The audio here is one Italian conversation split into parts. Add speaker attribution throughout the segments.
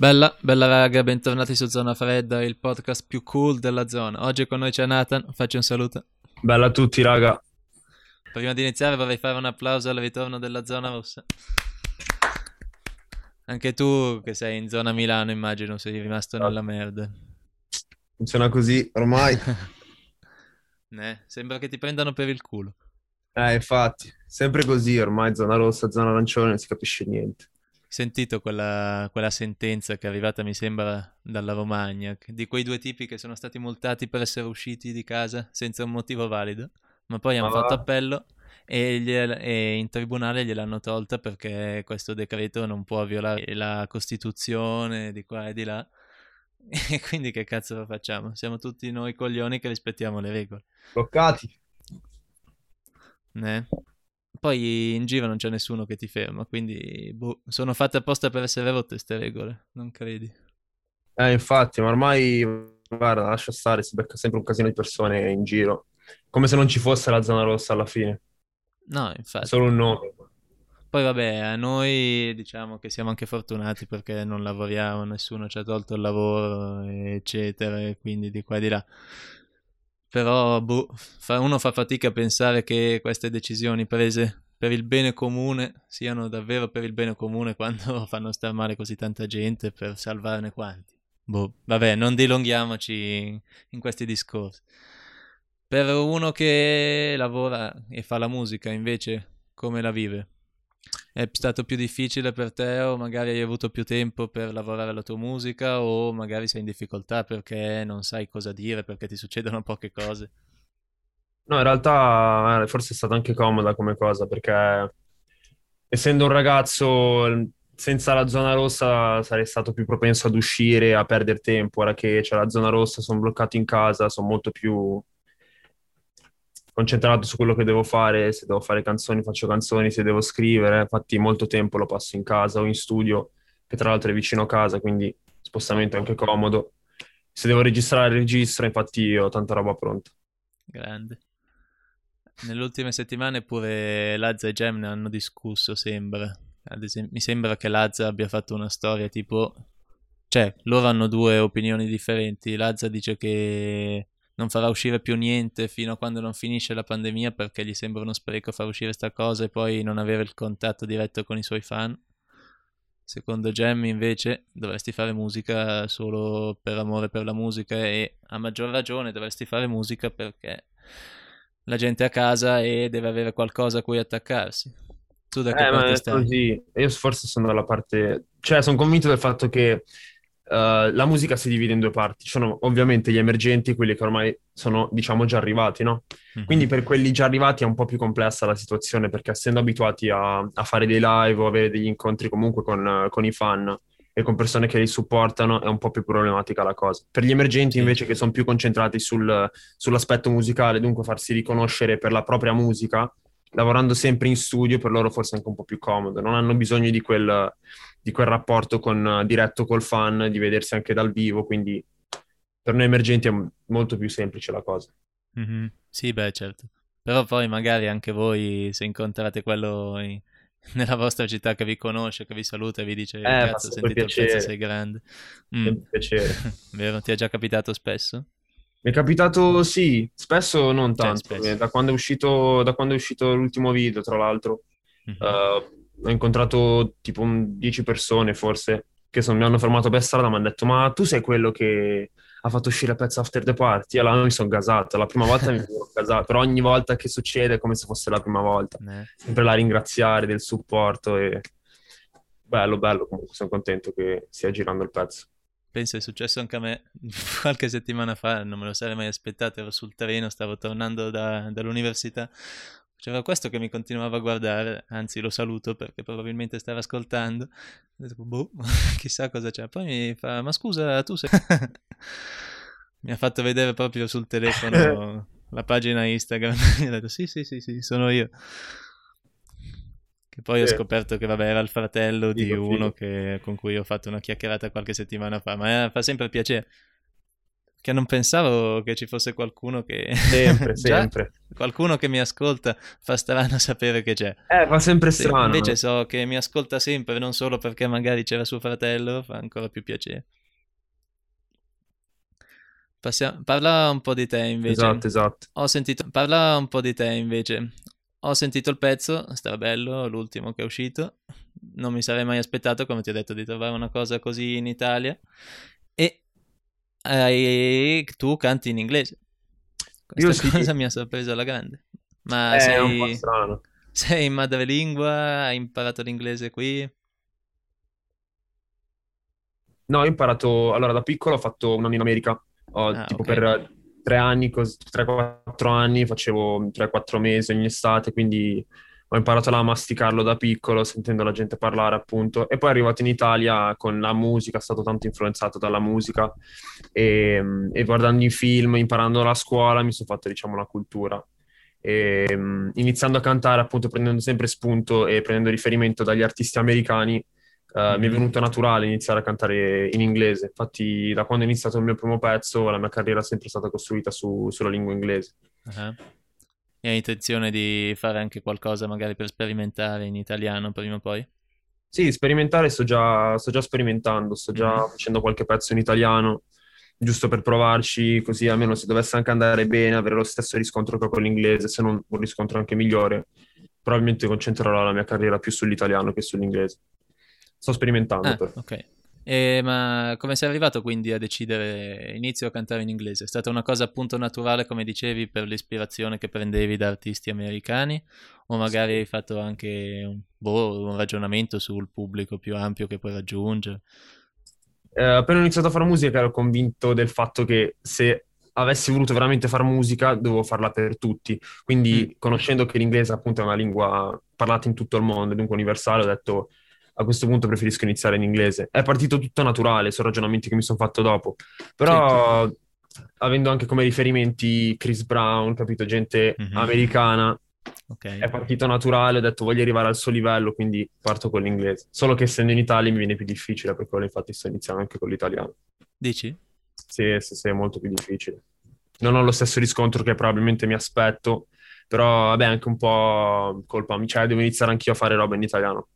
Speaker 1: Bella, bella raga, bentornati su Zona Fredda, il podcast più cool della zona. Oggi con noi c'è Nathan, faccio un saluto.
Speaker 2: Bella a tutti, raga.
Speaker 1: Prima di iniziare vorrei fare un applauso al ritorno della zona rossa. Anche tu che sei in zona Milano, immagino, sei rimasto nella merda.
Speaker 2: Funziona così, ormai.
Speaker 1: eh, sembra che ti prendano per il culo.
Speaker 2: Eh, infatti, sempre così, ormai zona rossa, zona arancione, non si capisce niente
Speaker 1: sentito quella, quella, sentenza che è arrivata, mi sembra, dalla Romagna, di quei due tipi che sono stati multati per essere usciti di casa senza un motivo valido, ma poi hanno fatto appello e, gliel, e, in tribunale gliel'hanno tolta perché questo decreto non può violare la Costituzione di qua e di là. E quindi che cazzo facciamo? Siamo tutti noi coglioni che rispettiamo le regole.
Speaker 2: Bloccati.
Speaker 1: Eh? Poi in giro non c'è nessuno che ti ferma, quindi boh, sono fatte apposta per essere rotte queste regole, non credi?
Speaker 2: Eh, infatti, ma ormai, guarda, lascia stare, si becca sempre un casino di persone in giro, come se non ci fosse la zona rossa alla fine.
Speaker 1: No, infatti.
Speaker 2: Solo un nome.
Speaker 1: Poi vabbè, a noi diciamo che siamo anche fortunati perché non lavoriamo, nessuno ci ha tolto il lavoro, eccetera, e quindi di qua e di là. Però boh, uno fa fatica a pensare che queste decisioni prese per il bene comune siano davvero per il bene comune quando fanno star male così tanta gente per salvarne quanti. Boh, vabbè, non dilunghiamoci in questi discorsi. Per uno che lavora e fa la musica, invece, come la vive? È stato più difficile per te o magari hai avuto più tempo per lavorare alla tua musica o magari sei in difficoltà perché non sai cosa dire, perché ti succedono poche cose?
Speaker 2: No, in realtà eh, forse è stata anche comoda come cosa perché essendo un ragazzo senza la zona rossa sarei stato più propenso ad uscire, a perdere tempo. Ora che c'è la zona rossa, sono bloccato in casa, sono molto più concentrato su quello che devo fare, se devo fare canzoni faccio canzoni, se devo scrivere, infatti molto tempo lo passo in casa o in studio, che tra l'altro è vicino a casa, quindi spostamento è anche comodo. Se devo registrare, registro, infatti ho tanta roba pronta.
Speaker 1: Grande. Nelle ultime settimane pure Lazza e Gem ne hanno discusso, sembra. Esempio, mi sembra che Lazza abbia fatto una storia tipo... Cioè, loro hanno due opinioni differenti. Lazza dice che non farà uscire più niente fino a quando non finisce la pandemia perché gli sembra uno spreco far uscire sta cosa e poi non avere il contatto diretto con i suoi fan. Secondo Jamie invece dovresti fare musica solo per amore per la musica e a maggior ragione dovresti fare musica perché la gente è a casa e deve avere qualcosa a cui attaccarsi. Tu da che
Speaker 2: eh,
Speaker 1: parte stai?
Speaker 2: Così. Io forse sono dalla parte... Cioè, sono convinto del fatto che Uh, la musica si divide in due parti. Ci sono ovviamente gli emergenti, quelli che ormai sono, diciamo, già arrivati, no? Mm-hmm. Quindi per quelli già arrivati è un po' più complessa la situazione, perché essendo abituati a, a fare dei live o avere degli incontri comunque con, con, i fan e con persone che li supportano, è un po' più problematica la cosa. Per gli emergenti sì. invece che sono più concentrati sul, sull'aspetto musicale, dunque farsi riconoscere per la propria musica, lavorando sempre in studio, per loro forse è anche un po' più comodo. Non hanno bisogno di quel di quel rapporto con, diretto col fan, di vedersi anche dal vivo, quindi per noi emergenti è molto più semplice la cosa.
Speaker 1: Mm-hmm. Sì, beh, certo. Però poi magari anche voi, se incontrate quello in, nella vostra città che vi conosce, che vi saluta e vi dice eh, cazzo, sentite il pezzo, sei grande.
Speaker 2: Mm. piacere.
Speaker 1: Vero? Ti è già capitato spesso?
Speaker 2: Mi è capitato, sì, spesso non cioè, tanto, cioè, spesso. Da, quando uscito, da, quando è uscito, l'ultimo video, tra l'altro. Mm-hmm. Uh, ho incontrato tipo 10 persone forse che son, mi hanno fermato per strada e mi hanno detto ma tu sei quello che ha fatto uscire il pezzo After the Party? Allora mi sono gasato, la prima volta mi sono gasato, però ogni volta che succede è come se fosse la prima volta. Eh. Sempre la ringraziare del supporto e bello, bello, comunque sono contento che stia girando il pezzo.
Speaker 1: Penso è successo anche a me qualche settimana fa, non me lo sarei mai aspettato, ero sul treno, stavo tornando da, dall'università, c'era questo che mi continuava a guardare, anzi lo saluto perché probabilmente stava ascoltando. Ho detto, boh, chissà cosa c'è. Poi mi fa, ma scusa, tu sei... mi ha fatto vedere proprio sul telefono la pagina Instagram. mi ha detto, sì, sì, sì, sì, sono io. Che poi sì. ho scoperto che, vabbè, era il fratello di figo, uno figo. Che, con cui ho fatto una chiacchierata qualche settimana fa, ma fa sempre piacere. Che non pensavo che ci fosse qualcuno che...
Speaker 2: Sempre, sempre.
Speaker 1: Qualcuno che mi ascolta fa strano sapere che c'è.
Speaker 2: Eh, fa sempre strano.
Speaker 1: invece so che mi ascolta sempre, non solo perché magari c'era suo fratello, fa ancora più piacere. Passiamo... Parla un po' di te invece.
Speaker 2: Esatto, esatto.
Speaker 1: Ho sentito... Parla un po' di te invece. Ho sentito il pezzo, bello, l'ultimo che è uscito. Non mi sarei mai aspettato, come ti ho detto, di trovare una cosa così in Italia. E eh, tu canti in inglese. Questa Io cosa sì. mi ha sorpreso alla grande. Ma
Speaker 2: è
Speaker 1: sei,
Speaker 2: un po' strano.
Speaker 1: Sei in madrelingua? Hai imparato l'inglese qui?
Speaker 2: No, ho imparato... Allora, da piccolo ho fatto un anno in America. Ho, ah, tipo okay. per tre anni, 3-4 anni, facevo 3-4 mesi ogni estate, quindi ho imparato là a masticarlo da piccolo, sentendo la gente parlare appunto, e poi arrivato in Italia con la musica, è stato tanto influenzato dalla musica e, e guardando i film, imparando la scuola, mi sono fatto diciamo la cultura. E, iniziando a cantare appunto prendendo sempre spunto e prendendo riferimento dagli artisti americani, Uh, mm-hmm. Mi è venuto naturale iniziare a cantare in inglese, infatti da quando ho iniziato il mio primo pezzo la mia carriera è sempre stata costruita su, sulla lingua inglese.
Speaker 1: Uh-huh. E hai intenzione di fare anche qualcosa magari per sperimentare in italiano prima o poi?
Speaker 2: Sì, sperimentare sto già, sto già sperimentando, sto già mm-hmm. facendo qualche pezzo in italiano, giusto per provarci, così almeno se dovesse anche andare bene, avere lo stesso riscontro che ho con l'inglese, se non un riscontro anche migliore, probabilmente concentrerò la mia carriera più sull'italiano che sull'inglese. Sto sperimentando.
Speaker 1: Ah, per... Ok. E, ma come sei arrivato quindi a decidere inizio a cantare in inglese? È stata una cosa appunto naturale, come dicevi, per l'ispirazione che prendevi da artisti americani? O magari hai fatto anche un, boh, un ragionamento sul pubblico più ampio che puoi raggiungere?
Speaker 2: Eh, appena ho iniziato a fare musica ero convinto del fatto che se avessi voluto veramente fare musica dovevo farla per tutti. Quindi mm. conoscendo che l'inglese appunto è una lingua parlata in tutto il mondo, dunque universale, ho detto a questo punto preferisco iniziare in inglese. È partito tutto naturale, sono ragionamenti che mi sono fatto dopo. Però sì. avendo anche come riferimenti Chris Brown, capito, gente mm-hmm. americana, okay. è partito naturale, ho detto voglio arrivare al suo livello, quindi parto con l'inglese. Solo che essendo in Italia mi viene più difficile, per quello infatti sto iniziando anche con l'italiano.
Speaker 1: Dici?
Speaker 2: Sì, sì, sì, è molto più difficile. Non ho lo stesso riscontro che probabilmente mi aspetto, però vabbè, anche un po' colpa mia, cioè devo iniziare anch'io a fare roba in italiano.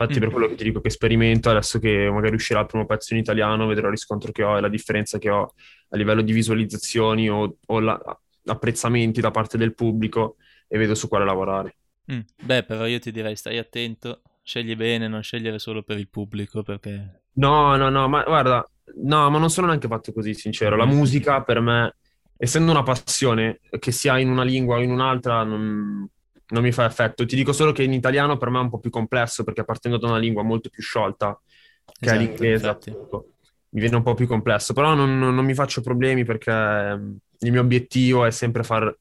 Speaker 2: Infatti, mm. per quello che ti dico che sperimento, adesso che magari uscirà il primo pezzo in italiano, vedrò il riscontro che ho e la differenza che ho a livello di visualizzazioni o, o la, apprezzamenti da parte del pubblico e vedo su quale lavorare.
Speaker 1: Mm. Beh, però io ti direi stai attento, scegli bene, non scegliere solo per il pubblico perché...
Speaker 2: No, no, no, ma guarda, no, ma non sono neanche fatto così, sincero. La mm. musica per me, essendo una passione, che sia in una lingua o in un'altra, non non mi fa effetto. Ti dico solo che in italiano per me è un po' più complesso perché partendo da una lingua molto più sciolta che esatto, è l'inglese, appunto, mi viene un po' più complesso. Però non, non, mi faccio problemi perché ehm, il mio obiettivo è sempre far,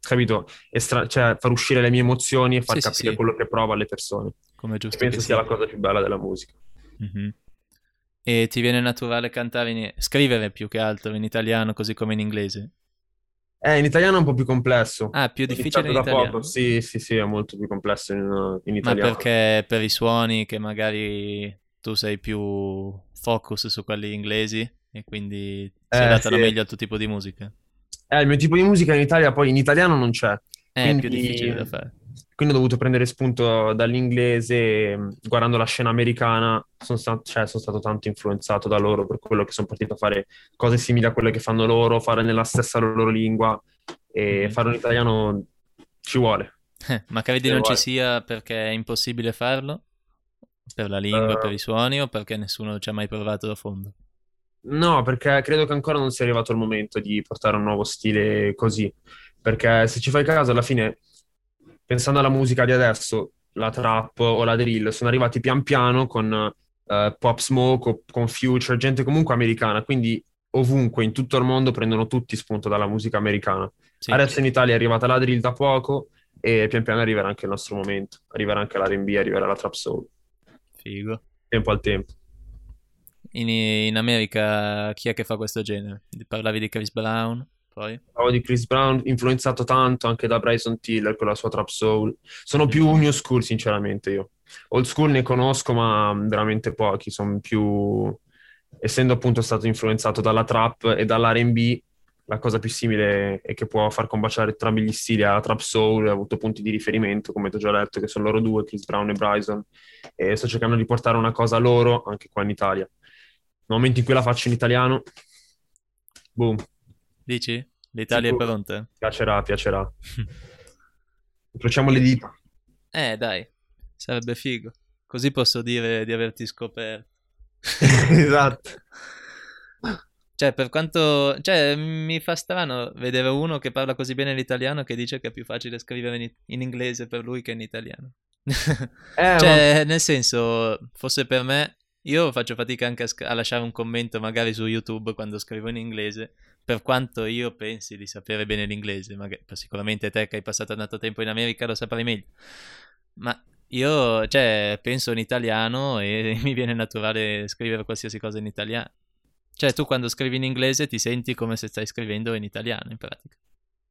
Speaker 2: capito, Estra- cioè far uscire le mie emozioni e far sì, capire sì, quello che prova alle persone.
Speaker 1: Come giusto.
Speaker 2: penso sia
Speaker 1: sì.
Speaker 2: la cosa più bella della musica.
Speaker 1: Mm-hmm. E ti viene naturale cantare, in... scrivere più che altro in italiano così come in inglese?
Speaker 2: Eh, in italiano è un po' più complesso.
Speaker 1: Ah, più difficile in italiano? Poco.
Speaker 2: Sì, sì, sì, è molto più complesso in, in italiano.
Speaker 1: Ma perché per i suoni che magari tu sei più focus su quelli inglesi e quindi si eh, adattano sì. meglio al tuo tipo di musica?
Speaker 2: Eh, il mio tipo di musica in Italia poi in italiano non c'è.
Speaker 1: Eh, quindi... È più difficile da fare.
Speaker 2: Quindi ho dovuto prendere spunto dall'inglese, guardando la scena americana, sono stato, cioè, sono stato tanto influenzato da loro per quello che sono partito a fare cose simili a quelle che fanno loro, fare nella stessa loro lingua e mm. fare un italiano ci vuole.
Speaker 1: Eh, ma credi non ci sia perché è impossibile farlo? Per la lingua, uh, per i suoni o perché nessuno ci ha mai provato da fondo?
Speaker 2: No, perché credo che ancora non sia arrivato il momento di portare un nuovo stile così. Perché se ci fai caso, alla fine pensando alla musica di adesso, la trap o la drill, sono arrivati pian piano con uh, Pop Smoke o con Future, gente comunque americana, quindi ovunque, in tutto il mondo, prendono tutti spunto dalla musica americana. Sì. Adesso in Italia è arrivata la drill da poco e pian piano arriverà anche il nostro momento, arriverà anche l'R&B, arriverà la trap soul.
Speaker 1: Figo.
Speaker 2: Tempo al tempo.
Speaker 1: In, in America chi è che fa questo genere? Parlavi di Chris Brown? Poi.
Speaker 2: Parlavo di Chris Brown, influenzato tanto anche da Bryson Tiller con la sua trap soul. Sono più new school, sinceramente, io. Old school ne conosco, ma veramente pochi, sono più essendo appunto stato influenzato dalla trap e dall'R&B, la cosa più simile è che può far combaciare entrambi gli stili a Trap Soul, ha avuto punti di riferimento, come ti ho già detto, che sono loro due, Chris Brown e Bryson, e sto cercando di portare una cosa loro anche qua in Italia. Nel momento in cui la faccio in italiano, boom.
Speaker 1: Dici? L'Italia Sicuro. è pronta?
Speaker 2: Piacerà, piacerà. Incrociamo le dita.
Speaker 1: Eh, dai, sarebbe figo. Così posso dire di averti scoperto.
Speaker 2: esatto.
Speaker 1: Cioè, per quanto... Cioè, mi fa strano vedere uno che parla così bene l'italiano che dice che è più facile scrivere in, in inglese per lui che in italiano. Eh, cioè, ma... nel senso, fosse per me, io faccio fatica anche a, sc- a, lasciare un commento magari su YouTube quando scrivo in inglese, per quanto io pensi di sapere bene l'inglese, magari, sicuramente te che hai passato tanto tempo in America lo saprai meglio. Ma io, cioè, penso in italiano e mi viene naturale scrivere qualsiasi cosa in italiano. Cioè, tu quando scrivi in inglese ti senti come se stai scrivendo in italiano, in pratica.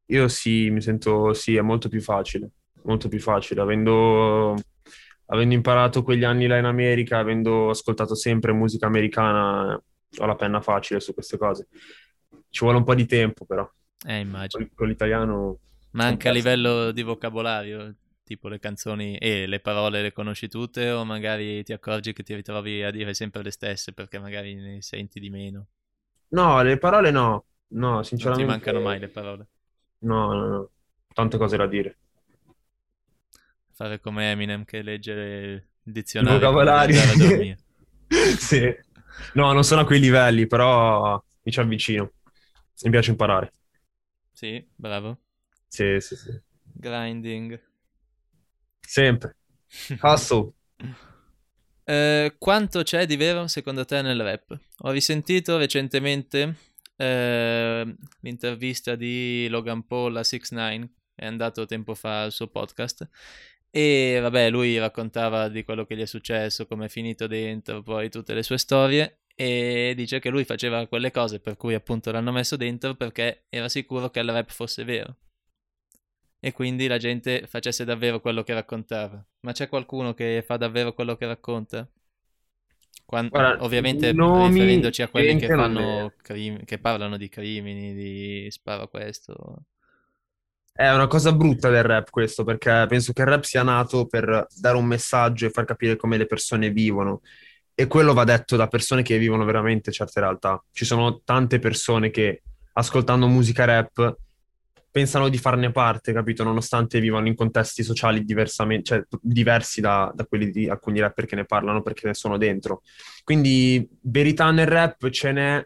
Speaker 2: Io sì, mi sento, sì, è molto più facile, molto più facile, avendo, avendo imparato quegli anni là in America, avendo ascoltato sempre musica americana, ho la penna facile su queste cose. Ci vuole un po' di tempo, però.
Speaker 1: Eh, immagino.
Speaker 2: Con, l'italiano...
Speaker 1: Ma anche a livello di vocabolario, tipo le canzoni e le parole le conosci tutte o magari ti accorgi che ti ritrovi a dire sempre le stesse perché magari ne senti di meno?
Speaker 2: No, le parole no, no, sinceramente.
Speaker 1: Non ti mancano mai le parole?
Speaker 2: No, no, no, tante cose da dire.
Speaker 1: Fare come Eminem che legge il dizionario.
Speaker 2: Vocabolario. sì. No, non sono a quei livelli, però mi ci avvicino. Mi piace imparare.
Speaker 1: Sì, bravo.
Speaker 2: Sì, sì, sì.
Speaker 1: Grinding.
Speaker 2: Sempre. Hustle.
Speaker 1: Eh, quanto c'è di vero secondo te nel rap? Ho risentito recentemente eh, l'intervista di Logan Paul a 6 9 è andato tempo fa al suo podcast e vabbè lui raccontava di quello che gli è successo, come è finito dentro, poi tutte le sue storie e dice che lui faceva quelle cose per cui appunto l'hanno messo dentro perché era sicuro che il rap fosse vero e quindi la gente facesse davvero quello che raccontava. Ma c'è qualcuno che fa davvero quello che racconta? Quando, Guarda, ovviamente riferendoci a quelli che, fanno crim- che parlano di crimini, di spara questo.
Speaker 2: È una cosa brutta del rap questo, perché penso che il rap sia nato per dare un messaggio e far capire come le persone vivono. E quello va detto da persone che vivono veramente certe realtà. Ci sono tante persone che ascoltando musica rap pensano di farne parte, capito? Nonostante vivano in contesti sociali cioè, diversi da, da, quelli di alcuni rapper che ne parlano perché ne sono dentro. Quindi verità nel rap ce n'è,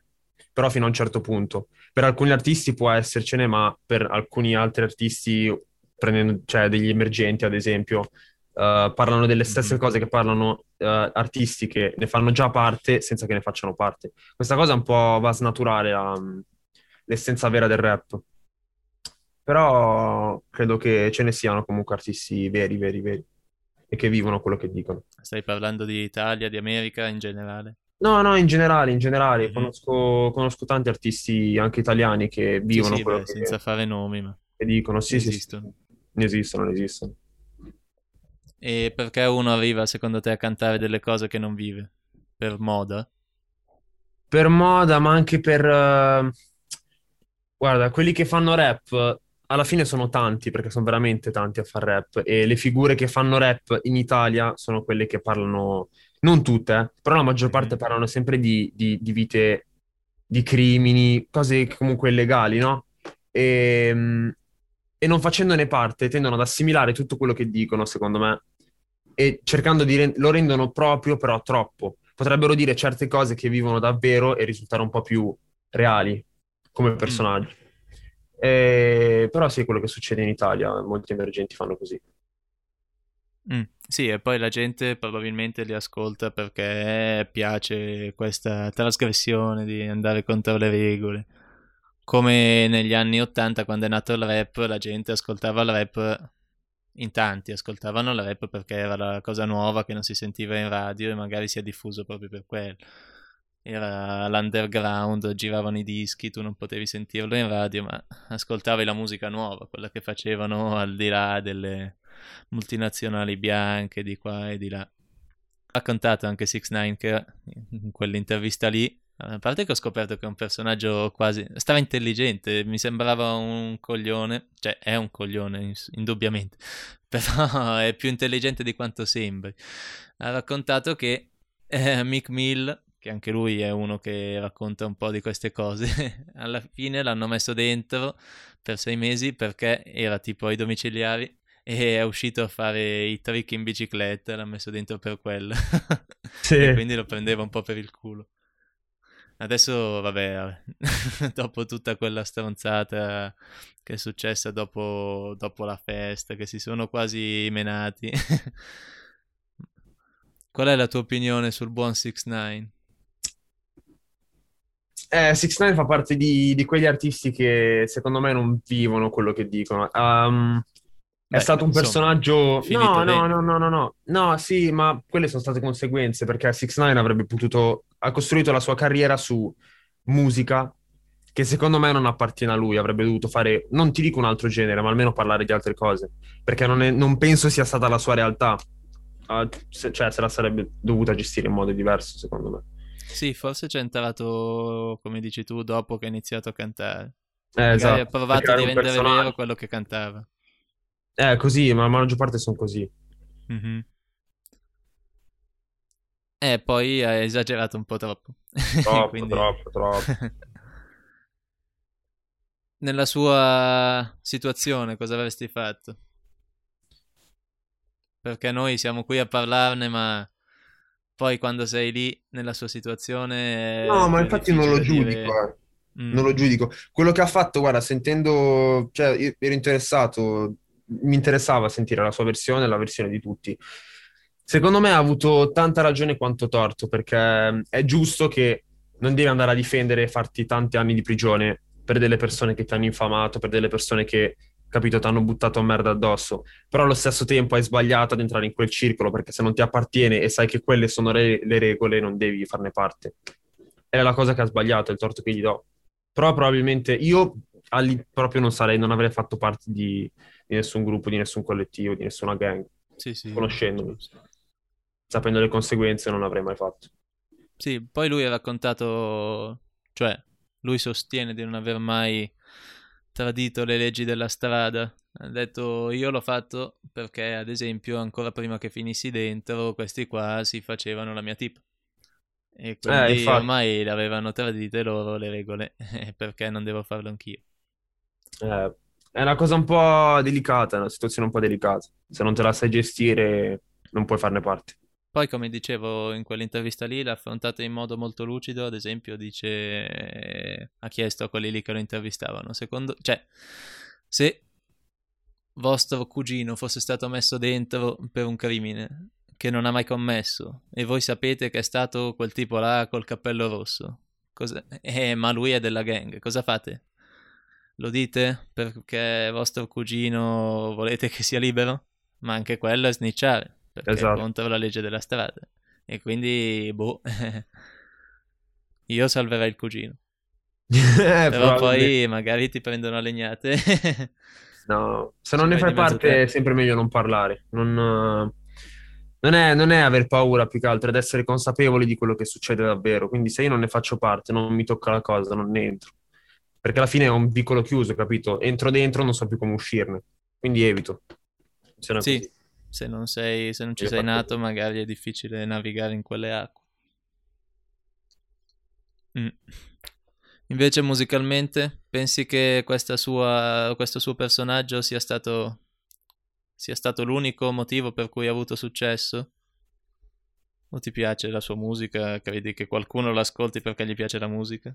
Speaker 2: però fino a un certo punto. Per alcuni artisti può essercene, ma per alcuni altri artisti, prendendo, cioè degli emergenti ad esempio, uh, parlano delle stesse mm-hmm. cose che parlano uh, artisti che ne fanno già parte senza che ne facciano parte. Questa cosa un po' va a snaturare um, l'essenza vera del rap. Però credo che ce ne siano comunque artisti veri, veri, veri e che vivono quello che dicono.
Speaker 1: Stai parlando di Italia, di America in generale?
Speaker 2: No, no, in generale, in generale. Mm-hmm. Conosco, conosco, tanti artisti anche italiani che vivono
Speaker 1: sì, sì,
Speaker 2: quello
Speaker 1: beh,
Speaker 2: che...
Speaker 1: Senza fare nomi, ma...
Speaker 2: Che dicono, sì,
Speaker 1: sì, esistono.
Speaker 2: sì. Ne esistono, ne esistono.
Speaker 1: E perché uno arriva, secondo te, a cantare delle cose che non vive? Per moda?
Speaker 2: Per moda, ma anche per... Uh... Guarda, quelli che fanno rap alla fine sono tanti, perché sono veramente tanti a fare rap, e le figure che fanno rap in Italia sono quelle che parlano, non tutte, eh, però la maggior parte parlano sempre di, di, di vite, di crimini, cose comunque illegali, no? E, ehm, e non facendone parte tendono ad assimilare tutto quello che dicono, secondo me, e cercando di... Rend- lo rendono proprio, però troppo. Potrebbero dire certe cose che vivono davvero e risultare un po' più reali come mm. personaggi. Eh, però sì, è quello che succede in Italia, molti emergenti fanno così.
Speaker 1: Mm, sì, e poi la gente probabilmente li ascolta perché piace questa trasgressione di andare contro le regole. Come negli anni Ottanta, quando è nato il rap, la gente ascoltava il rap, in tanti ascoltavano il rap perché era la cosa nuova che non si sentiva in radio e magari si è diffuso proprio per quello era l'underground, giravano i dischi, tu non potevi sentirlo in radio, ma ascoltavi la musica nuova, quella che facevano al di là delle multinazionali bianche di qua e di là. Ha raccontato anche 6 9 che in quell'intervista lì A parte che ho scoperto che è un personaggio quasi... stava intelligente, mi sembrava un coglione, cioè è un coglione, indubbiamente, però è più intelligente di quanto sembri. Ha raccontato che eh, Mick Mill, che anche lui è uno che racconta un po' di queste cose, alla fine l'hanno messo dentro per sei mesi perché era tipo ai domiciliari e è uscito a fare i trick in bicicletta, l'ha messo dentro per quello. Sì. e quindi lo prendeva un po' per il culo. Adesso, vabbè, dopo tutta quella stronzata che è successa dopo, dopo la festa, che si sono quasi menati. Qual è la tua opinione sul buon 6 9
Speaker 2: eh, 6 9 fa parte di, di, quegli artisti che secondo me non vivono quello che dicono. Um, Beh, è stato un personaggio. No, no, no, no, no, no, no, sì, ma quelle sono state conseguenze perché 6 9 avrebbe potuto ha costruito la sua carriera su musica che secondo me non appartiene a lui, avrebbe dovuto fare, non ti dico un altro genere, ma almeno parlare di altre cose, perché non, è, non penso sia stata la sua realtà, uh, se, cioè se la sarebbe dovuta gestire in modo diverso, secondo me.
Speaker 1: Sì, forse c'è entrato, come dici tu, dopo che ha iniziato a cantare.
Speaker 2: Eh, esatto,
Speaker 1: ha provato a rendere vero quello che cantava.
Speaker 2: Eh, così, ma la maggior parte sono così. Mm-hmm.
Speaker 1: E poi ha esagerato un po' troppo.
Speaker 2: Troppo, Quindi... troppo, troppo.
Speaker 1: Nella sua situazione cosa avresti fatto? Perché noi siamo qui a parlarne, ma poi quando sei lì nella sua situazione...
Speaker 2: No, ma infatti non lo giudico, dire... eh. mm. non lo giudico. Quello che ha fatto, guarda, sentendo, cioè ero interessato, mi interessava sentire la sua versione la versione di tutti. Secondo me ha avuto tanta ragione quanto torto, perché è giusto che non devi andare a difendere e farti tanti anni di prigione per delle persone che ti hanno infamato, per delle persone che, capito, ti hanno buttato a merda addosso. Però allo stesso tempo hai sbagliato ad entrare in quel circolo, perché se non ti appartiene e sai che quelle sono le, le regole, non devi farne parte. È la cosa che ha sbagliato, è il torto che gli do. Però probabilmente io lì proprio non sarei, non avrei fatto parte di, di nessun gruppo, di nessun collettivo, di nessuna gang.
Speaker 1: Sì, sì.
Speaker 2: Conoscendomi sapendo le conseguenze non l'avrei mai fatto.
Speaker 1: Sì, poi lui ha raccontato, cioè lui sostiene di non aver mai tradito le leggi della strada. Ha detto io l'ho fatto perché ad esempio ancora prima che finissi dentro questi qua si facevano la mia tip. E eh, quindi eh, ormai le avevano tradite loro le regole, perché non devo farlo anch'io.
Speaker 2: Eh, è una cosa un po' delicata, è una situazione un po' delicata. Se non te la sai gestire non puoi farne parte.
Speaker 1: Poi, come dicevo in quell'intervista lì, l'ha affrontata in modo molto lucido. Ad esempio, dice, ha chiesto a quelli lì che lo intervistavano: secondo, cioè, se vostro cugino fosse stato messo dentro per un crimine che non ha mai commesso e voi sapete che è stato quel tipo là col cappello rosso, cosa... eh, ma lui è della gang, cosa fate? Lo dite perché vostro cugino volete che sia libero? Ma anche quello è snitchare perché esatto. è contro la legge della strada. E quindi, boh, io salverei il cugino. eh, Però poi magari ti prendono a legnate.
Speaker 2: no, se non ne fai parte è sempre meglio non parlare. Non, non, è, non è aver paura più che altro, è essere consapevoli di quello che succede davvero. Quindi se io non ne faccio parte, non mi tocca la cosa, non ne entro. Perché alla fine è un vicolo chiuso, capito? Entro dentro, non so più come uscirne. Quindi evito.
Speaker 1: sì. Così se non, sei, se non ci sei nato magari è difficile navigare in quelle acque. Mm. Invece musicalmente pensi che sua, questo suo personaggio sia stato, sia stato l'unico motivo per cui ha avuto successo? O ti piace la sua musica? Credi che qualcuno l'ascolti perché gli piace la musica?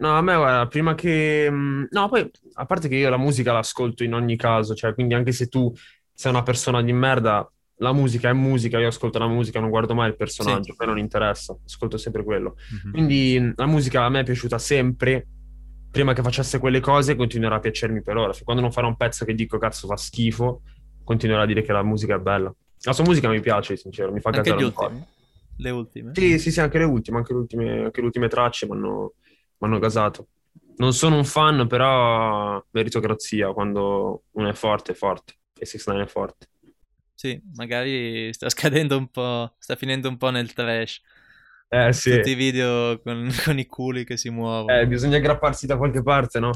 Speaker 2: No, a me guarda, prima che... Mm, no, poi, a parte che io la musica l'ascolto in ogni caso, cioè, quindi anche se tu sei una persona di merda, la musica è musica, io ascolto la musica, non guardo mai il personaggio, sì. a me non interessa, ascolto sempre quello. Mm-hmm. Quindi la musica a me è piaciuta sempre, prima che facesse quelle cose continuerà a piacermi per ora. Quando non farò un pezzo che dico cazzo fa schifo, continuerà a dire che la musica è bella. La sua musica mi piace, sincero, mi fa
Speaker 1: anche gasare un po'. Le ultime?
Speaker 2: Sì, sì, sì, anche le ultime, anche le ultime, anche le ultime tracce mi hanno gasato. Non sono un fan, però meritocrazia, quando uno è forte, è forte e 6 9 è forte.
Speaker 1: Sì, magari sta scadendo un po', sta finendo un po' nel trash.
Speaker 2: Eh sì.
Speaker 1: Tutti i video con, con i culi che si muovono.
Speaker 2: Eh, bisogna aggrapparsi da qualche parte, no?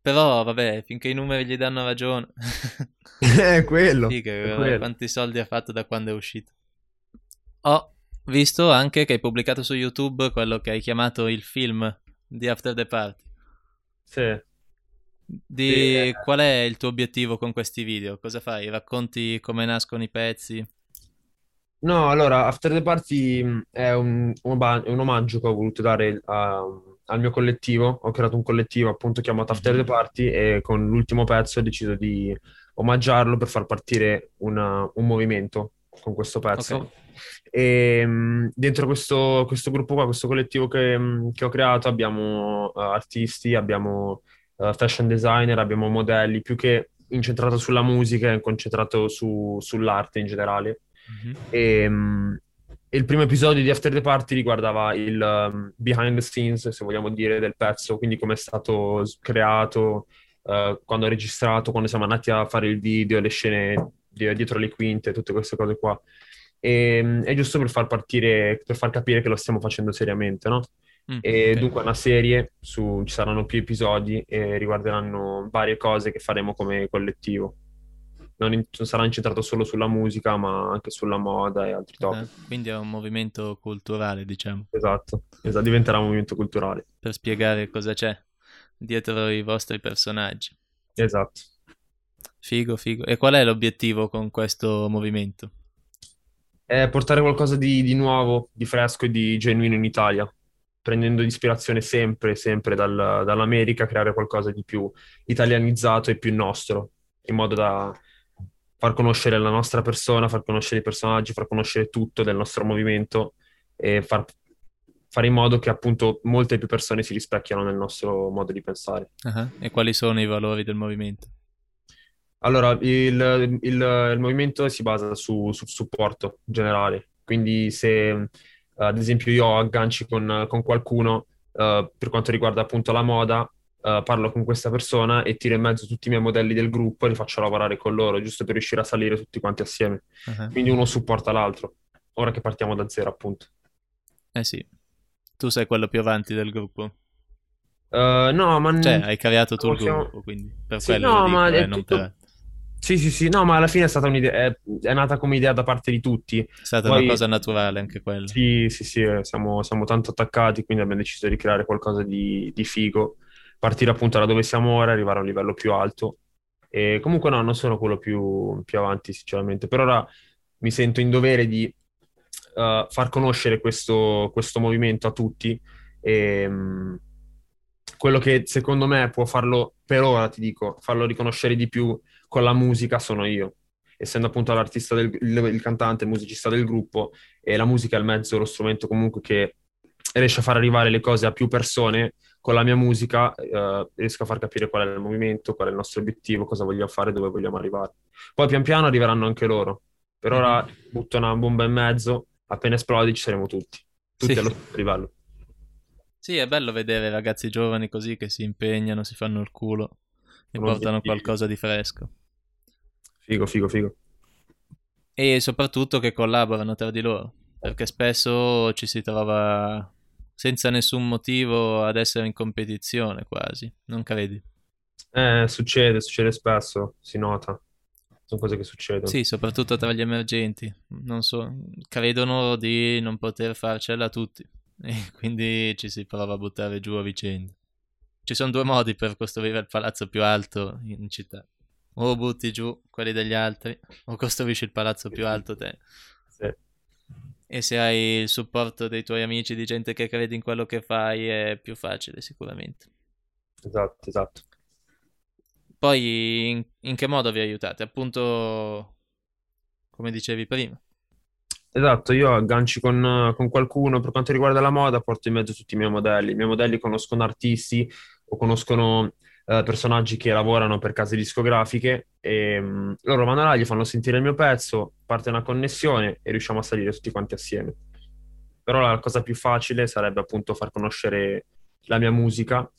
Speaker 1: Però, vabbè, finché i numeri gli danno ragione.
Speaker 2: è quello.
Speaker 1: Figa,
Speaker 2: è quello.
Speaker 1: quanti soldi ha fatto da quando è uscito. Ho visto anche che hai pubblicato su YouTube quello che hai chiamato il film di After the Party.
Speaker 2: Sì.
Speaker 1: Di
Speaker 2: Sì, eh.
Speaker 1: qual è il tuo obiettivo con questi video? Cosa fai? Racconti come nascono i pezzi?
Speaker 2: No, allora, After the Party mh, è un, un omaggio che ho voluto dare a- al mio collettivo. Ho creato un collettivo appunto chiamato After the Party e con l'ultimo pezzo ho deciso di omaggiarlo per far partire una- un movimento con questo pezzo.
Speaker 1: Ok.
Speaker 2: E mh, dentro questo, questo gruppo qua, questo collettivo che, che ho creato, abbiamo eh, artisti, abbiamo eh, fashion designer, abbiamo modelli, più che incentrato sulla musica, è concentrato su- sull'arte in generale.
Speaker 1: Mhm.
Speaker 2: E, e il primo episodio di After the Party riguardava il um, behind the scenes, se vogliamo dire, del pezzo, quindi come è stato creato, eh, quando è registrato, quando siamo andati a fare il video, le scene dietro le quinte, tutte queste cose qua. E, mh, è giusto per far partire, per far capire che lo stiamo facendo seriamente, no?
Speaker 1: Mm,
Speaker 2: E
Speaker 1: ok.
Speaker 2: dunque è una serie, su, ci saranno più episodi e riguarderanno varie cose che faremo come collettivo. Non, in- non sarà incentrato solo sulla musica, ma anche sulla moda e altri topic.
Speaker 1: Eh, quindi è un movimento culturale, diciamo,
Speaker 2: Esatto, esatto, diventerà un movimento culturale.
Speaker 1: per spiegare cosa c'è dietro i vostri personaggi.
Speaker 2: Esatto.
Speaker 1: Figo, figo. E qual è l'obiettivo con questo movimento?
Speaker 2: È portare qualcosa di, di nuovo, di fresco e di genuino in Italia, prendendo ispirazione sempre, sempre dal- dall'America, creare qualcosa di più italianizzato e più nostro, in modo da far conoscere la nostra persona, far conoscere i personaggi, far conoscere tutto del nostro movimento e far, fare in modo che appunto molte più persone si rispecchiano nel nostro modo di pensare.
Speaker 1: Ah, E quali sono i valori del movimento?
Speaker 2: Allora, il, il- il movimento si basa su, su supporto generale, quindi se eh, ad esempio io agganci con, con qualcuno eh, per quanto riguarda appunto la moda, eh, parlo con questa persona e tiro in mezzo tutti i miei modelli del gruppo e li faccio lavorare con loro, giusto per riuscire a salire tutti quanti assieme.
Speaker 1: Ah,
Speaker 2: Quindi uno supporta l'altro, ora che partiamo da zero appunto.
Speaker 1: Eh sì, tu sei quello più avanti del gruppo.
Speaker 2: Eh, no, ma...
Speaker 1: Cioè, hai creato tu il gruppo, quindi per
Speaker 2: Sì,
Speaker 1: quello
Speaker 2: no,
Speaker 1: dico,
Speaker 2: ma è
Speaker 1: eh, non
Speaker 2: tutto-
Speaker 1: per-
Speaker 2: Sì, sì, sì, no, ma alla fine è stata un'idea, è, è nata come idea da parte di tutti.
Speaker 1: È stata
Speaker 2: Poi-
Speaker 1: una cosa naturale anche quella.
Speaker 2: Sì, sì, sì, eh, siamo, siamo tanto attaccati, quindi abbiamo deciso di creare qualcosa di, di figo, partire appunto da dove siamo ora, arrivare a un livello più alto. E comunque no, non sono quello più, più avanti, sinceramente. Per ora mi sento in dovere di eh, far conoscere questo, questo movimento a tutti e mh, quello che secondo me può farlo, per ora ti dico, farlo riconoscere di più con la musica sono io essendo appunto l'artista del il, il cantante, il musicista del gruppo, e la musica è il mezzo, lo strumento comunque che riesce a far arrivare le cose a più persone, con la mia musica eh, riesco a far capire qual è il movimento, qual è il nostro obiettivo, cosa vogliamo fare, dove vogliamo arrivare. Poi pian piano arriveranno anche loro. Per ora butto una bomba in mezzo, appena esplodi ci saremo tutti, tutti
Speaker 1: Sì.
Speaker 2: allo stesso livello.
Speaker 1: Sì, è bello vedere ragazzi giovani così che si impegnano, si fanno il culo e portano
Speaker 2: obiettivi.
Speaker 1: qualcosa di fresco.
Speaker 2: Figo, figo, figo.
Speaker 1: E soprattutto che collaborano tra di loro, perché spesso ci si trova senza nessun motivo ad essere in competizione quasi, non credi?
Speaker 2: Eh, succede, succede spesso, si nota. Sono cose che succedono.
Speaker 1: Sì, soprattutto tra gli emergenti, non so, credono di non poter farcela tutti e quindi ci si prova a buttare giù a vicenda. Ci sono due modi per costruire il palazzo più alto in città. O butti giù quelli degli altri, o costruisci il palazzo più alto te.
Speaker 2: Sì.
Speaker 1: E se hai il supporto dei tuoi amici, di gente che crede in quello che fai, è più facile sicuramente.
Speaker 2: Esatto, esatto.
Speaker 1: Poi in, in che modo vi aiutate? Appunto, come dicevi prima.
Speaker 2: Esatto, io agganci con, con qualcuno per quanto riguarda la moda, porto in mezzo tutti i miei modelli. I miei modelli conoscono artisti o conoscono eh, personaggi che lavorano per case discografiche e mh, loro vanno là, gli fanno sentire il mio pezzo, parte una connessione e riusciamo a salire tutti quanti assieme. Però la cosa più facile sarebbe appunto far conoscere la mia musica,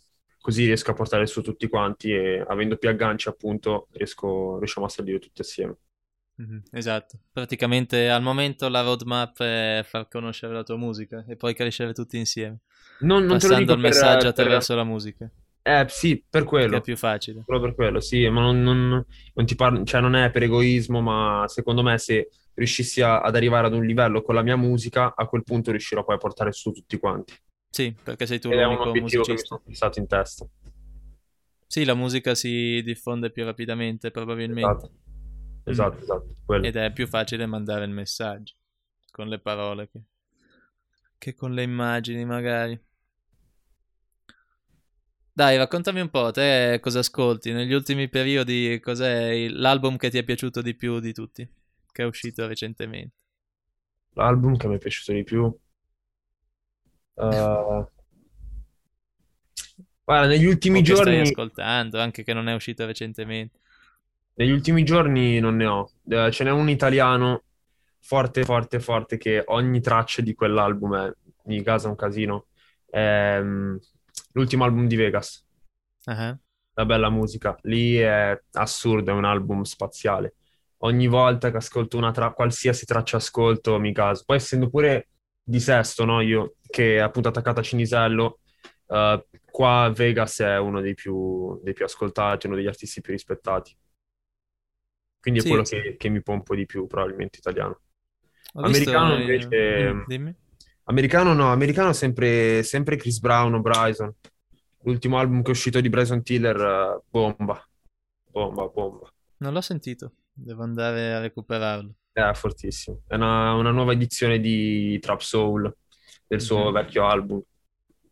Speaker 2: così riesco a portare su tutti quanti e avendo più agganci appunto riesco, riusciamo a salire tutti assieme.
Speaker 1: Mm-hmm, esatto, praticamente al momento la roadmap è far conoscere la tua musica e poi crescere tutti insieme,
Speaker 2: Non, non
Speaker 1: passando il
Speaker 2: per,
Speaker 1: messaggio
Speaker 2: per-
Speaker 1: attraverso la musica,
Speaker 2: Eh, sì, per
Speaker 1: che è
Speaker 2: quello.
Speaker 1: più facile.
Speaker 2: Solo per quello, sì, ma non, non- non ti parlo, cioè non è per egoismo, ma secondo me se riuscissi a- ad arrivare ad un livello con la mia musica, a quel punto riuscirò poi a portare su tutti quanti.
Speaker 1: Sì, perché sei tu
Speaker 2: Ed
Speaker 1: l'unico
Speaker 2: obiettivo che mi
Speaker 1: musicista.
Speaker 2: sono fissato in testa.
Speaker 1: Sì, la musica si diffonde più rapidamente probabilmente
Speaker 2: Esatto, esatto, esatto, quello.
Speaker 1: ed è più facile mandare il messaggio con le parole che, che con le immagini magari. Dai, raccontami un po', te cosa ascolti? Negli ultimi periodi cos'è l'album che ti è piaciuto di più di tutti? Che è uscito recentemente.
Speaker 2: L'album che mi è piaciuto di più. eh, Guarda, negli ultimi
Speaker 1: che stai
Speaker 2: giorni,
Speaker 1: ascoltando, anche che non è uscito recentemente.
Speaker 2: negli ultimi giorni non ne ho. Eh, ce n'è un italiano forte, forte, forte che ogni traccia di quell'album è, mi casa un casino. Ehm, l'ultimo album di Vegas.
Speaker 1: Ah,
Speaker 2: la bella musica. Lì è assurdo, è un album spaziale. Ogni volta che ascolto una tra- qualsiasi traccia ascolto, mi caso. Poi essendo pure di Sesto, no? Io che è appunto attaccato a Cinisello, eh, qua Vegas è uno dei più, dei più ascoltati, uno degli artisti più rispettati. Quindi è
Speaker 1: Sì.
Speaker 2: quello che, che mi pompo di più, probabilmente italiano.
Speaker 1: Ho visto,
Speaker 2: Americano
Speaker 1: eh,
Speaker 2: invece-
Speaker 1: mm, dimmi.
Speaker 2: Americano no, americano sempre, sempre Chris Brown o Bryson. L'ultimo album che è uscito di Bryson Tiller, eh, bomba, bomba, bomba.
Speaker 1: Non l'ho sentito, devo andare a recuperarlo.
Speaker 2: È fortissimo. È una, una nuova edizione di Trap Soul del suo
Speaker 1: Mhm.
Speaker 2: vecchio album.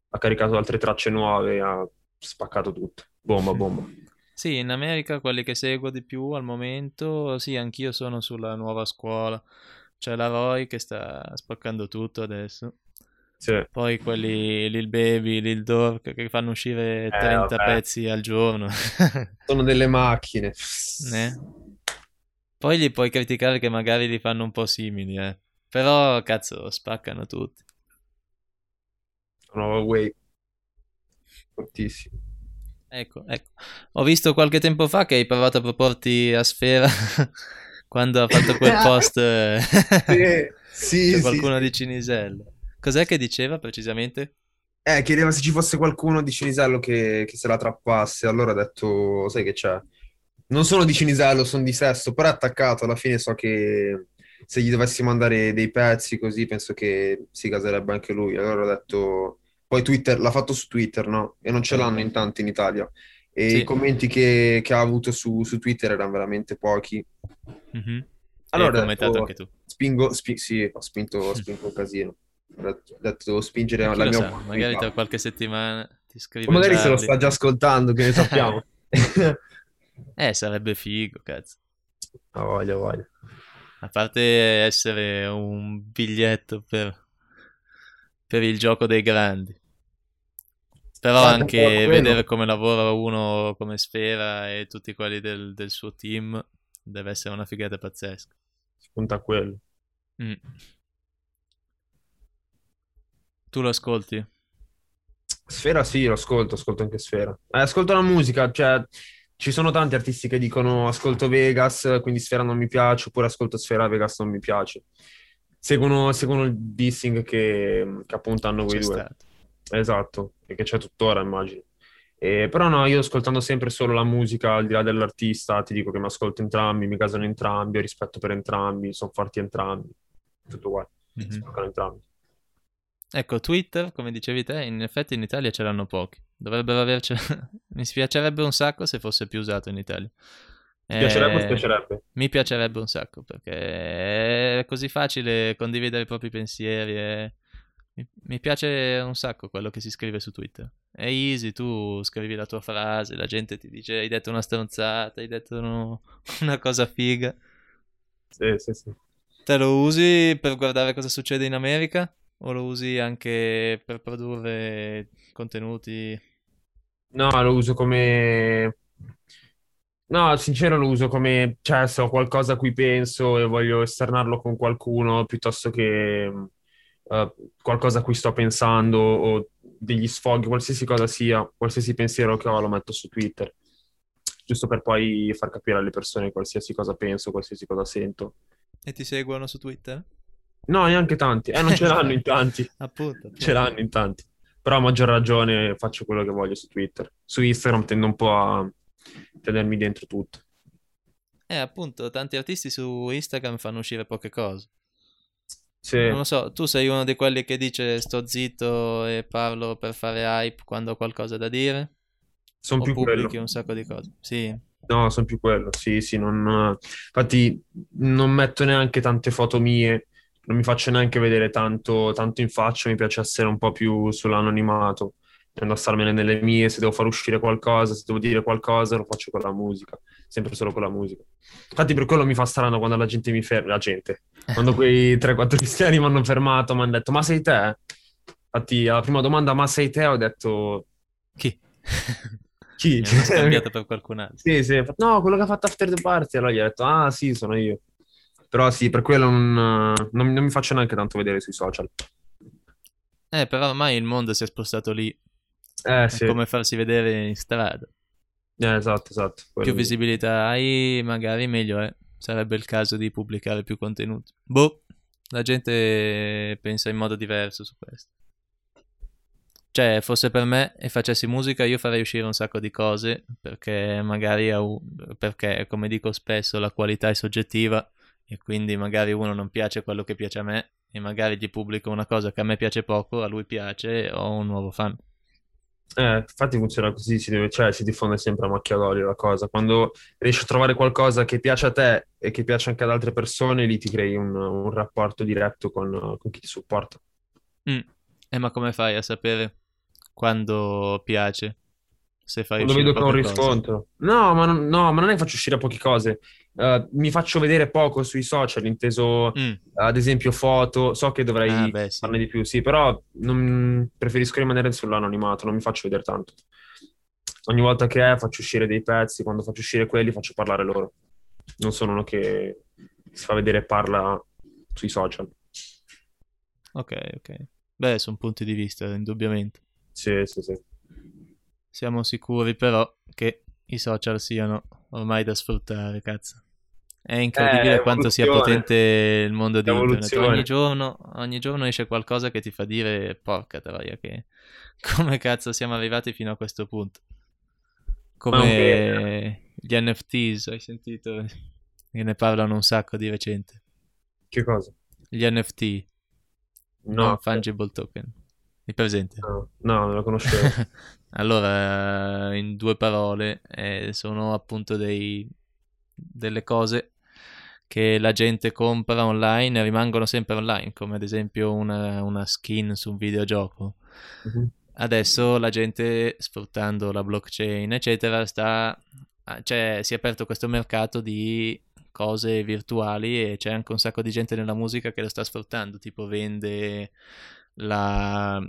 Speaker 2: Ha caricato altre tracce nuove, ha spaccato tutto. Bomba, bomba.
Speaker 1: Sì, in America quelli che seguo di più al momento, sì, anch'io sono sulla nuova scuola. C'è la Roy che sta spaccando tutto adesso.
Speaker 2: Sì.
Speaker 1: Poi quelli Lil Baby, Lil Durk che fanno uscire 30
Speaker 2: Eh,
Speaker 1: pezzi al giorno.
Speaker 2: Sono delle macchine.
Speaker 1: Né? Poi li puoi criticare che magari li fanno un po' simili, eh. Però, cazzo, spaccano tutti.
Speaker 2: Nuova wave. Fortissimo.
Speaker 1: Ecco, ecco. Ho visto qualche tempo fa che hai provato a proporti a Sfera quando ha fatto quel post eh,
Speaker 2: Sì,
Speaker 1: c'è
Speaker 2: sì,
Speaker 1: qualcuno
Speaker 2: sì.
Speaker 1: di Cinisello. Cos'è che diceva precisamente?
Speaker 2: Eh, chiedeva se ci fosse qualcuno di Cinisello che, che se la trappasse. Allora ho detto, sai che c'è? Non sono di Cinisello, sono di Sesto, però attaccato. Alla fine so che se gli dovessi mandare dei pezzi così, penso che si caserebbe anche lui. Allora ho detto... Poi Twitter, l'ha fatto su Twitter, no? E non ce l'hanno in tanti in Italia. E
Speaker 1: Sì.
Speaker 2: i commenti che, che ha avuto su, su Twitter erano veramente pochi.
Speaker 1: Mhm.
Speaker 2: Allora ho
Speaker 1: commentato
Speaker 2: detto,
Speaker 1: anche tu.
Speaker 2: spingo, spi- sì, ho spinto, ho spinto un casino. Ho detto, spingere la mia
Speaker 1: sa, magari tra qualche settimana ti scrive
Speaker 2: O magari se lo sta già ascoltando, che ne sappiamo.
Speaker 1: Eh, sarebbe figo, cazzo.
Speaker 2: Ha voglia, ha voglia.
Speaker 1: A parte essere un biglietto per, per il gioco dei grandi. Però
Speaker 2: Guarda,
Speaker 1: anche vedere come lavora uno come Sfera e tutti quelli del, del suo team deve essere una figata pazzesca.
Speaker 2: Si punta a quello.
Speaker 1: Mm. Tu lo ascolti?
Speaker 2: Sfera sì, lo ascolto, ascolto anche Sfera. Eh, ascolto la musica, cioè ci sono tanti artisti che dicono ascolto Vegas, quindi Sfera non mi piace, oppure ascolto Sfera, Vegas non mi piace. Seguono, seguono il dissing che, che appunto hanno quei
Speaker 1: C'è
Speaker 2: due.
Speaker 1: stato.
Speaker 2: Esatto, e che c'è tuttora, immagino. Eh, però no, io ascoltando sempre solo la musica, al di là dell'artista, ti dico che mi ascolto entrambi, mi casano entrambi, ho rispetto per entrambi, sono forti entrambi, tutto uguale,
Speaker 1: Mhm.
Speaker 2: spaccano entrambi.
Speaker 1: Ecco, Twitter, come dicevi te, in effetti in Italia ce l'hanno pochi. Dovrebbero avercela. Mi spiacerebbe un sacco se fosse più usato in Italia.
Speaker 2: Ti piacerebbe o
Speaker 1: Eh,
Speaker 2: piacerebbe?
Speaker 1: Mi piacerebbe un sacco perché è così facile condividere i propri pensieri. e Mi, mi piace un sacco quello che si scrive su Twitter. È easy, tu scrivi la tua frase, la gente ti dice hai detto una stronzata, hai detto uno- una cosa figa.
Speaker 2: Sì, sì, sì.
Speaker 1: Te lo usi per guardare cosa succede in America? O lo usi anche per produrre contenuti?
Speaker 2: No, lo uso come... No, sincero lo uso come, cioè, se ho qualcosa a cui penso e voglio esternarlo con qualcuno, piuttosto che eh, qualcosa a cui sto pensando o degli sfoghi, qualsiasi cosa sia, qualsiasi pensiero che ho, lo metto su Twitter. giusto per poi far capire alle persone qualsiasi cosa penso, qualsiasi cosa sento.
Speaker 1: E ti seguono su Twitter?
Speaker 2: No, neanche tanti. Eh, non ce l'hanno in tanti.
Speaker 1: appunto, appunto.
Speaker 2: Ce l'hanno in tanti. Però a maggior ragione faccio quello che voglio su Twitter. Su Instagram tendo un po' a tenermi dentro tutto.
Speaker 1: Eh, appunto, tanti artisti su Instagram fanno uscire poche cose.
Speaker 2: Sì.
Speaker 1: Non lo so, tu sei uno di quelli che dice sto zitto e parlo per fare hype quando ho qualcosa da dire?
Speaker 2: Sono
Speaker 1: o
Speaker 2: più
Speaker 1: pubblichi
Speaker 2: quello.
Speaker 1: un sacco di cose? Sì.
Speaker 2: No, sono più quello. Sì, sì, non... Infatti non metto neanche tante foto mie, non mi faccio neanche vedere tanto, tanto in faccia, mi piace essere un po' più sull'anonimato. Tendo a starmene nelle mie, se devo far uscire qualcosa, se devo dire qualcosa, lo faccio con la musica, sempre solo con la musica. Infatti per quello mi fa strano quando la gente mi ferma, la gente, quando quei 3-4 cristiani mi hanno fermato, mi hanno detto, ma sei te? Infatti alla prima domanda, ma sei te? Ho detto,
Speaker 1: Chi?
Speaker 2: chi?
Speaker 1: Mi hanno scambiato per qualcun altro.
Speaker 2: Sì, sì, no, quello che ha fatto After the Party, allora gli ho detto, ah sì, sono io. Però sì, per quello non, non- non mi faccio neanche tanto vedere sui social.
Speaker 1: Eh, però ormai il mondo si è spostato lì.
Speaker 2: Eh
Speaker 1: È
Speaker 2: sì,
Speaker 1: come farsi vedere in strada.
Speaker 2: Eh, esatto, esatto.
Speaker 1: Più
Speaker 2: Quello-
Speaker 1: visibilità hai, magari meglio è. Sarebbe il caso di pubblicare più contenuti. Boh, la gente pensa in modo diverso su questo. Cioè, fosse per me e facessi musica, io farei uscire un sacco di cose, perché magari, perché, come dico spesso, la qualità è soggettiva e quindi magari uno non piace quello che piace a me e magari gli pubblico una cosa che a me piace poco, a lui piace e ho un nuovo fan.
Speaker 2: Eh, infatti funziona così, si deve- cioè si diffonde sempre a macchia d'olio la cosa. Quando riesci a trovare qualcosa che piace a te e che piace anche ad altre persone, lì ti crei un, un rapporto diretto con, con chi ti supporta.
Speaker 1: Mm. Eh, ma come fai a sapere quando piace? Se fai uscire
Speaker 2: vedo ho un riscontro. No, ma non, no, ma non è che faccio uscire poche cose. Eh, mi faccio vedere poco sui social, inteso
Speaker 1: Mm.
Speaker 2: ad esempio foto. So che dovrei
Speaker 1: Ah, beh, sì.
Speaker 2: farne di più, sì, però non- preferisco rimanere sull'anonimato, non mi faccio vedere tanto. Ogni volta che è, faccio uscire dei pezzi, quando faccio uscire quelli, faccio parlare loro. Non sono uno che si fa vedere e parla sui social.
Speaker 1: Ok, ok. Beh, sono punti di vista, indubbiamente.
Speaker 2: Sì, sì, sì.
Speaker 1: Siamo sicuri però che i social siano ormai da sfruttare, cazzo. È incredibile
Speaker 2: Eh,
Speaker 1: quanto sia potente il mondo di internet. Ogni giorno, ogni giorno esce qualcosa che ti fa dire porca troia che come cazzo siamo arrivati fino a questo punto. Come gli NFTs, hai sentito? Che ne parlano un sacco di recente.
Speaker 2: Che cosa?
Speaker 1: Gli NFT,
Speaker 2: No,
Speaker 1: non fungible token. Hai presente?
Speaker 2: no, no, non lo conoscevo.
Speaker 1: Allora, in due parole, eh, sono appunto dei, delle cose che la gente compra online e rimangono sempre online, come ad esempio una, una skin su un videogioco.
Speaker 2: Mhm.
Speaker 1: Adesso la gente, sfruttando la blockchain, eccetera, sta, ah, cioè, si è aperto questo mercato di cose virtuali e c'è anche un sacco di gente nella musica che lo sta sfruttando, tipo vende la-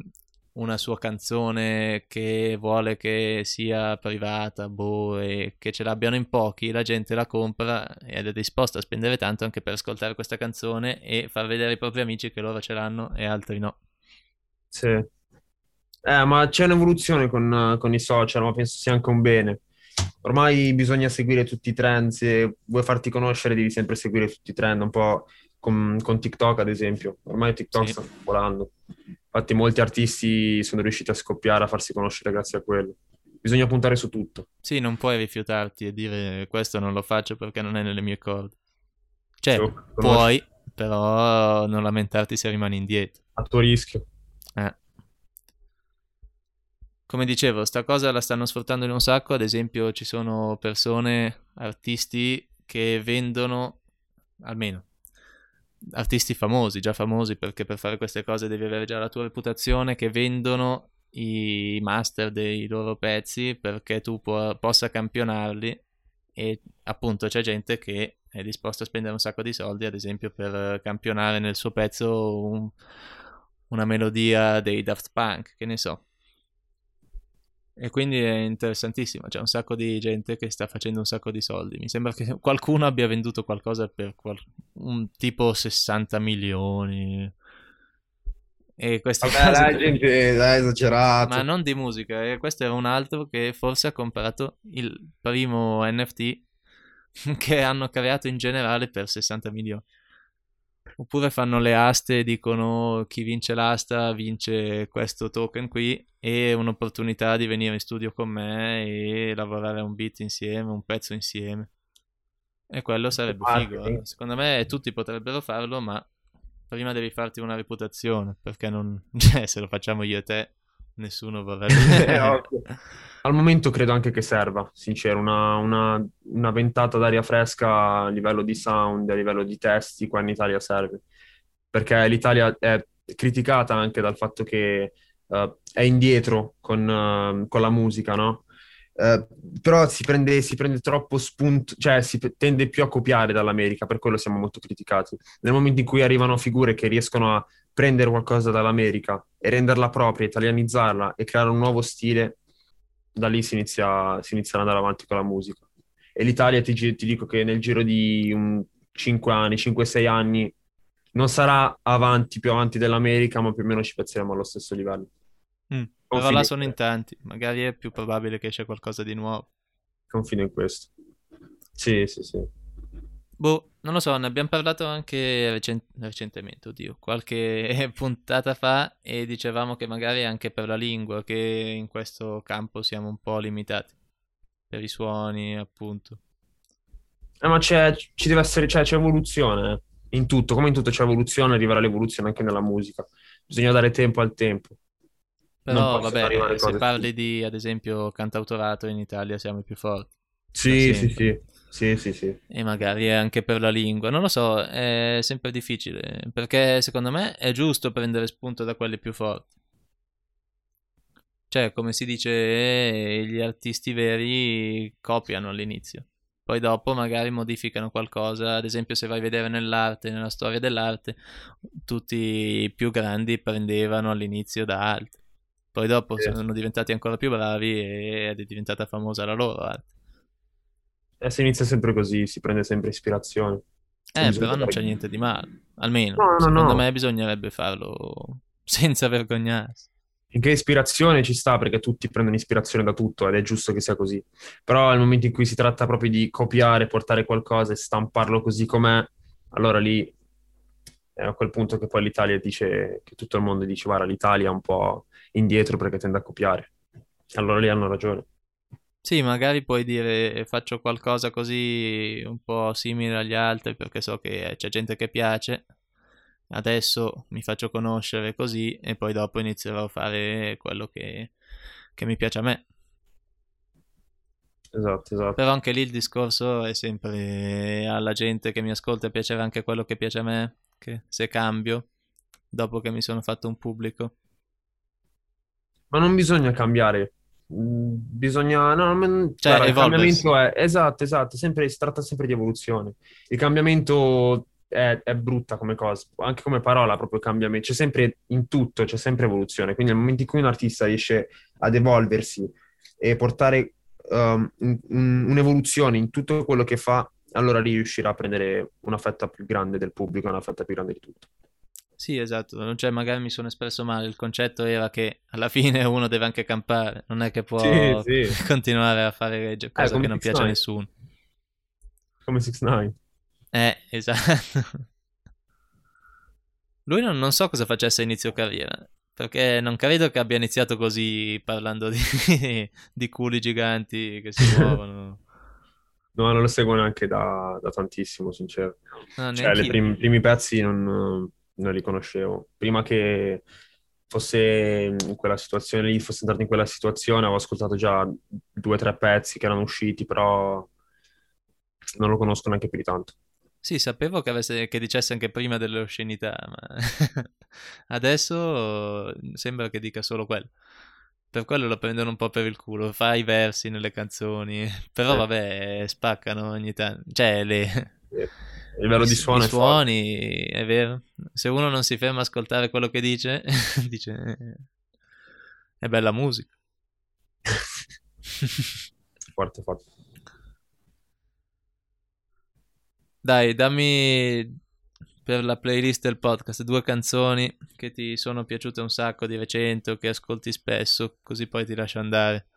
Speaker 1: una sua canzone che vuole che sia privata, boh, e che ce l'abbiano in pochi, la gente la compra ed è disposta a spendere tanto anche per ascoltare questa canzone e far vedere ai propri amici che loro ce l'hanno e altri no.
Speaker 2: Sì. Eh, ma c'è un'evoluzione con, con i social, ma penso sia anche un bene. Ormai bisogna seguire tutti i trend, se vuoi farti conoscere devi sempre seguire tutti i trend, un po' con, con TikTok ad esempio. Ormai TikTok
Speaker 1: Sì.
Speaker 2: sta volando. Infatti molti artisti sono riusciti a scoppiare, a farsi conoscere grazie a quello. Bisogna puntare su tutto.
Speaker 1: Sì, non puoi rifiutarti e dire questo non lo faccio perché non è nelle mie corde. Cioè,
Speaker 2: conosci
Speaker 1: puoi, però non lamentarti se rimani indietro.
Speaker 2: A tuo rischio.
Speaker 1: Eh. Come dicevo, sta cosa la stanno sfruttando in un sacco, ad esempio ci sono persone, artisti che vendono, almeno, artisti famosi, già famosi perché per fare queste cose devi avere già la tua reputazione, che vendono i master dei loro pezzi perché tu po- possa campionarli e appunto c'è gente che è disposta a spendere un sacco di soldi, ad esempio per campionare nel suo pezzo un- una melodia dei Daft Punk, che ne so. E quindi è interessantissimo, c'è un sacco di gente che sta facendo un sacco di soldi. Mi sembra che qualcuno abbia venduto qualcosa per qual- un tipo 60 milioni. E questi
Speaker 2: Vabbè,
Speaker 1: casi...
Speaker 2: la gente è esagerato.
Speaker 1: Ma non di musica, eh. questo era un altro che forse ha comprato il primo NFT che hanno creato in generale per 60 milioni. Oppure fanno le aste e dicono chi vince l'asta vince questo token qui e un'opportunità di venire in studio con me e lavorare un beat insieme, un pezzo insieme. E quello sarebbe figo. Eh. Secondo me tutti potrebbero farlo, ma prima devi farti una reputazione, perché non... Cioè, se lo facciamo io e te, nessuno vorrebbe...
Speaker 2: Al momento credo anche che serva, sincero, una, una, una, ventata d'aria fresca a livello di sound, a livello di testi, qua in Italia serve. Perché l'Italia è criticata anche dal fatto che uh, è indietro con, uh, con la musica, no? Uh, però si prende, si prende, troppo spunto, cioè si tende più a copiare dall'America, per quello siamo molto criticati. Nel momento in cui arrivano figure che riescono a prendere qualcosa dall'America e renderla propria, italianizzarla e creare un nuovo stile, da lì si inizia, si inizia ad andare avanti con la musica. E l'Italia ti, ti dico che nel giro di un 5 anni, 5-6 anni, non sarà avanti, più avanti dell'America, ma più o meno ci piazzeremo allo stesso livello.
Speaker 1: Mm, però là sono in tanti, magari è più probabile che esce qualcosa di nuovo.
Speaker 2: Confido in questo. Sì, sì, sì.
Speaker 1: Boh, non lo so, ne abbiamo parlato anche recent- recentemente, oddio, qualche puntata fa e dicevamo che magari anche per la lingua, che in questo campo siamo un po' limitati, per i suoni, appunto.
Speaker 2: Eh, ma c'è, ci deve essere, cioè, c'è evoluzione eh. in tutto, come in tutto c'è evoluzione, arriverà l'evoluzione anche nella musica. Bisogna dare tempo al tempo.
Speaker 1: Però vabbè, se parli di, ad esempio, cantautorato in Italia siamo i più forti.
Speaker 2: Sì, sì, sì. Sì, sì, sì.
Speaker 1: E magari anche per la lingua, non lo so, è sempre difficile, perché secondo me è giusto prendere spunto da quelli più forti. Cioè, come si dice, eh, gli artisti veri copiano all'inizio. Poi dopo magari modificano qualcosa, ad esempio se vai a vedere nell'arte, nella storia dell'arte, tutti i più grandi prendevano all'inizio da altri. Poi dopo sì. sono diventati ancora più bravi ed è diventata famosa la loro arte.
Speaker 2: E si inizia sempre così, si prende sempre ispirazione.
Speaker 1: Eh, però non c'è niente di male. Almeno, no, no, secondo no. me bisognerebbe farlo senza vergognarsi.
Speaker 2: Finché ispirazione ci sta, perché tutti prendono ispirazione da tutto ed è giusto che sia così. Però nel momento in cui si tratta proprio di copiare, portare qualcosa e stamparlo così com'è, allora lì è a quel punto che poi l'Italia dice, che tutto il mondo dice, guarda, l'Italia è un po' indietro perché tende a copiare. Allora lì hanno ragione.
Speaker 1: Sì, magari puoi dire faccio qualcosa così un po' simile agli altri perché so che c'è gente che piace. Adesso mi faccio conoscere così e poi dopo inizierò a fare quello che, che mi piace a me.
Speaker 2: Esatto, esatto.
Speaker 1: Però anche lì il discorso è sempre alla gente che mi ascolta piacerà anche quello che piace a me, che se cambio dopo che mi sono fatto un pubblico.
Speaker 2: Ma non bisogna cambiare bisogna no, cioè, guarda, il cambiamento è esatto, esatto, sempre, si tratta sempre di evoluzione. Il cambiamento è, è, brutta come cosa, anche come parola, proprio cambiamento. C'è sempre in tutto, c'è sempre evoluzione. Quindi nel momento in cui un artista riesce ad evolversi e portare um, un, un'evoluzione in tutto quello che fa, allora lì riuscirà a prendere una fetta più grande del pubblico, una fetta più grande di tutto.
Speaker 1: Sì, esatto, cioè magari mi sono espresso male, il concetto era che alla fine uno deve anche campare, non è che può sì, sì. continuare a fare legge, cosa eh, che non piace a nessuno.
Speaker 2: Come 6 9
Speaker 1: Eh, esatto. Lui non, non, so cosa facesse a inizio carriera, perché non credo che abbia iniziato così parlando di, di culi giganti che si muovono.
Speaker 2: No, non lo seguo neanche da, da tantissimo, sincero. No, cioè, i prim- primi pezzi non non li conoscevo. Prima che fosse in quella situazione lì, fosse entrato in quella situazione, avevo ascoltato già due o tre pezzi che erano usciti, però non lo conosco neanche più di tanto.
Speaker 1: Sì, sapevo che, avesse, che dicesse anche prima delle oscenità, ma adesso sembra che dica solo quello. Per quello lo prendono un po' per il culo, fa i versi nelle canzoni, però eh. vabbè, spaccano ogni tanto. Cioè, le...
Speaker 2: Eh a livello di suono.
Speaker 1: I suoni, è vero. Se uno non si ferma a ascoltare quello che dice, dice è bella musica.
Speaker 2: forte, forte.
Speaker 1: Dai, dammi per la playlist del podcast due canzoni che ti sono piaciute un sacco di recente o che ascolti spesso, così poi ti lascio andare.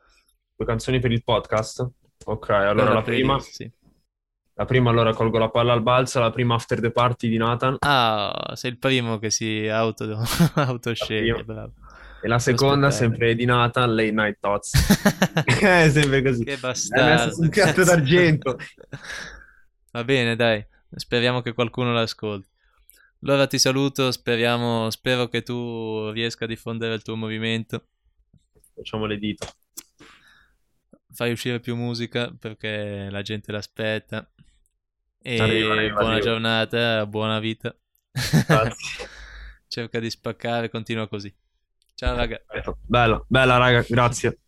Speaker 2: Due canzoni per il podcast? Ok, allora la,
Speaker 1: la
Speaker 2: prima...
Speaker 1: playlist, sì.
Speaker 2: La prima allora colgo la palla al balzo, la prima after the party di Nathan.
Speaker 1: Ah, sei il primo che si auto, autosceglie,
Speaker 2: prima.
Speaker 1: bravo.
Speaker 2: E la seconda sempre di Nathan, Late Night Thoughts. È sempre così.
Speaker 1: Che bastardo.
Speaker 2: messo sul piatto d'argento.
Speaker 1: Va bene, dai. Speriamo che qualcuno l'ascolti. Allora ti saluto, speriamo, spero che tu riesca a diffondere il tuo movimento.
Speaker 2: Facciamo le dita.
Speaker 1: Fai uscire più musica perché la gente l'aspetta. E
Speaker 2: Arriva, arriva,
Speaker 1: buona
Speaker 2: arriva.
Speaker 1: giornata, buona vita.
Speaker 2: Grazie.
Speaker 1: Cerca di spaccare, continua così. Ciao raga.
Speaker 2: Bella, bella raga, grazie.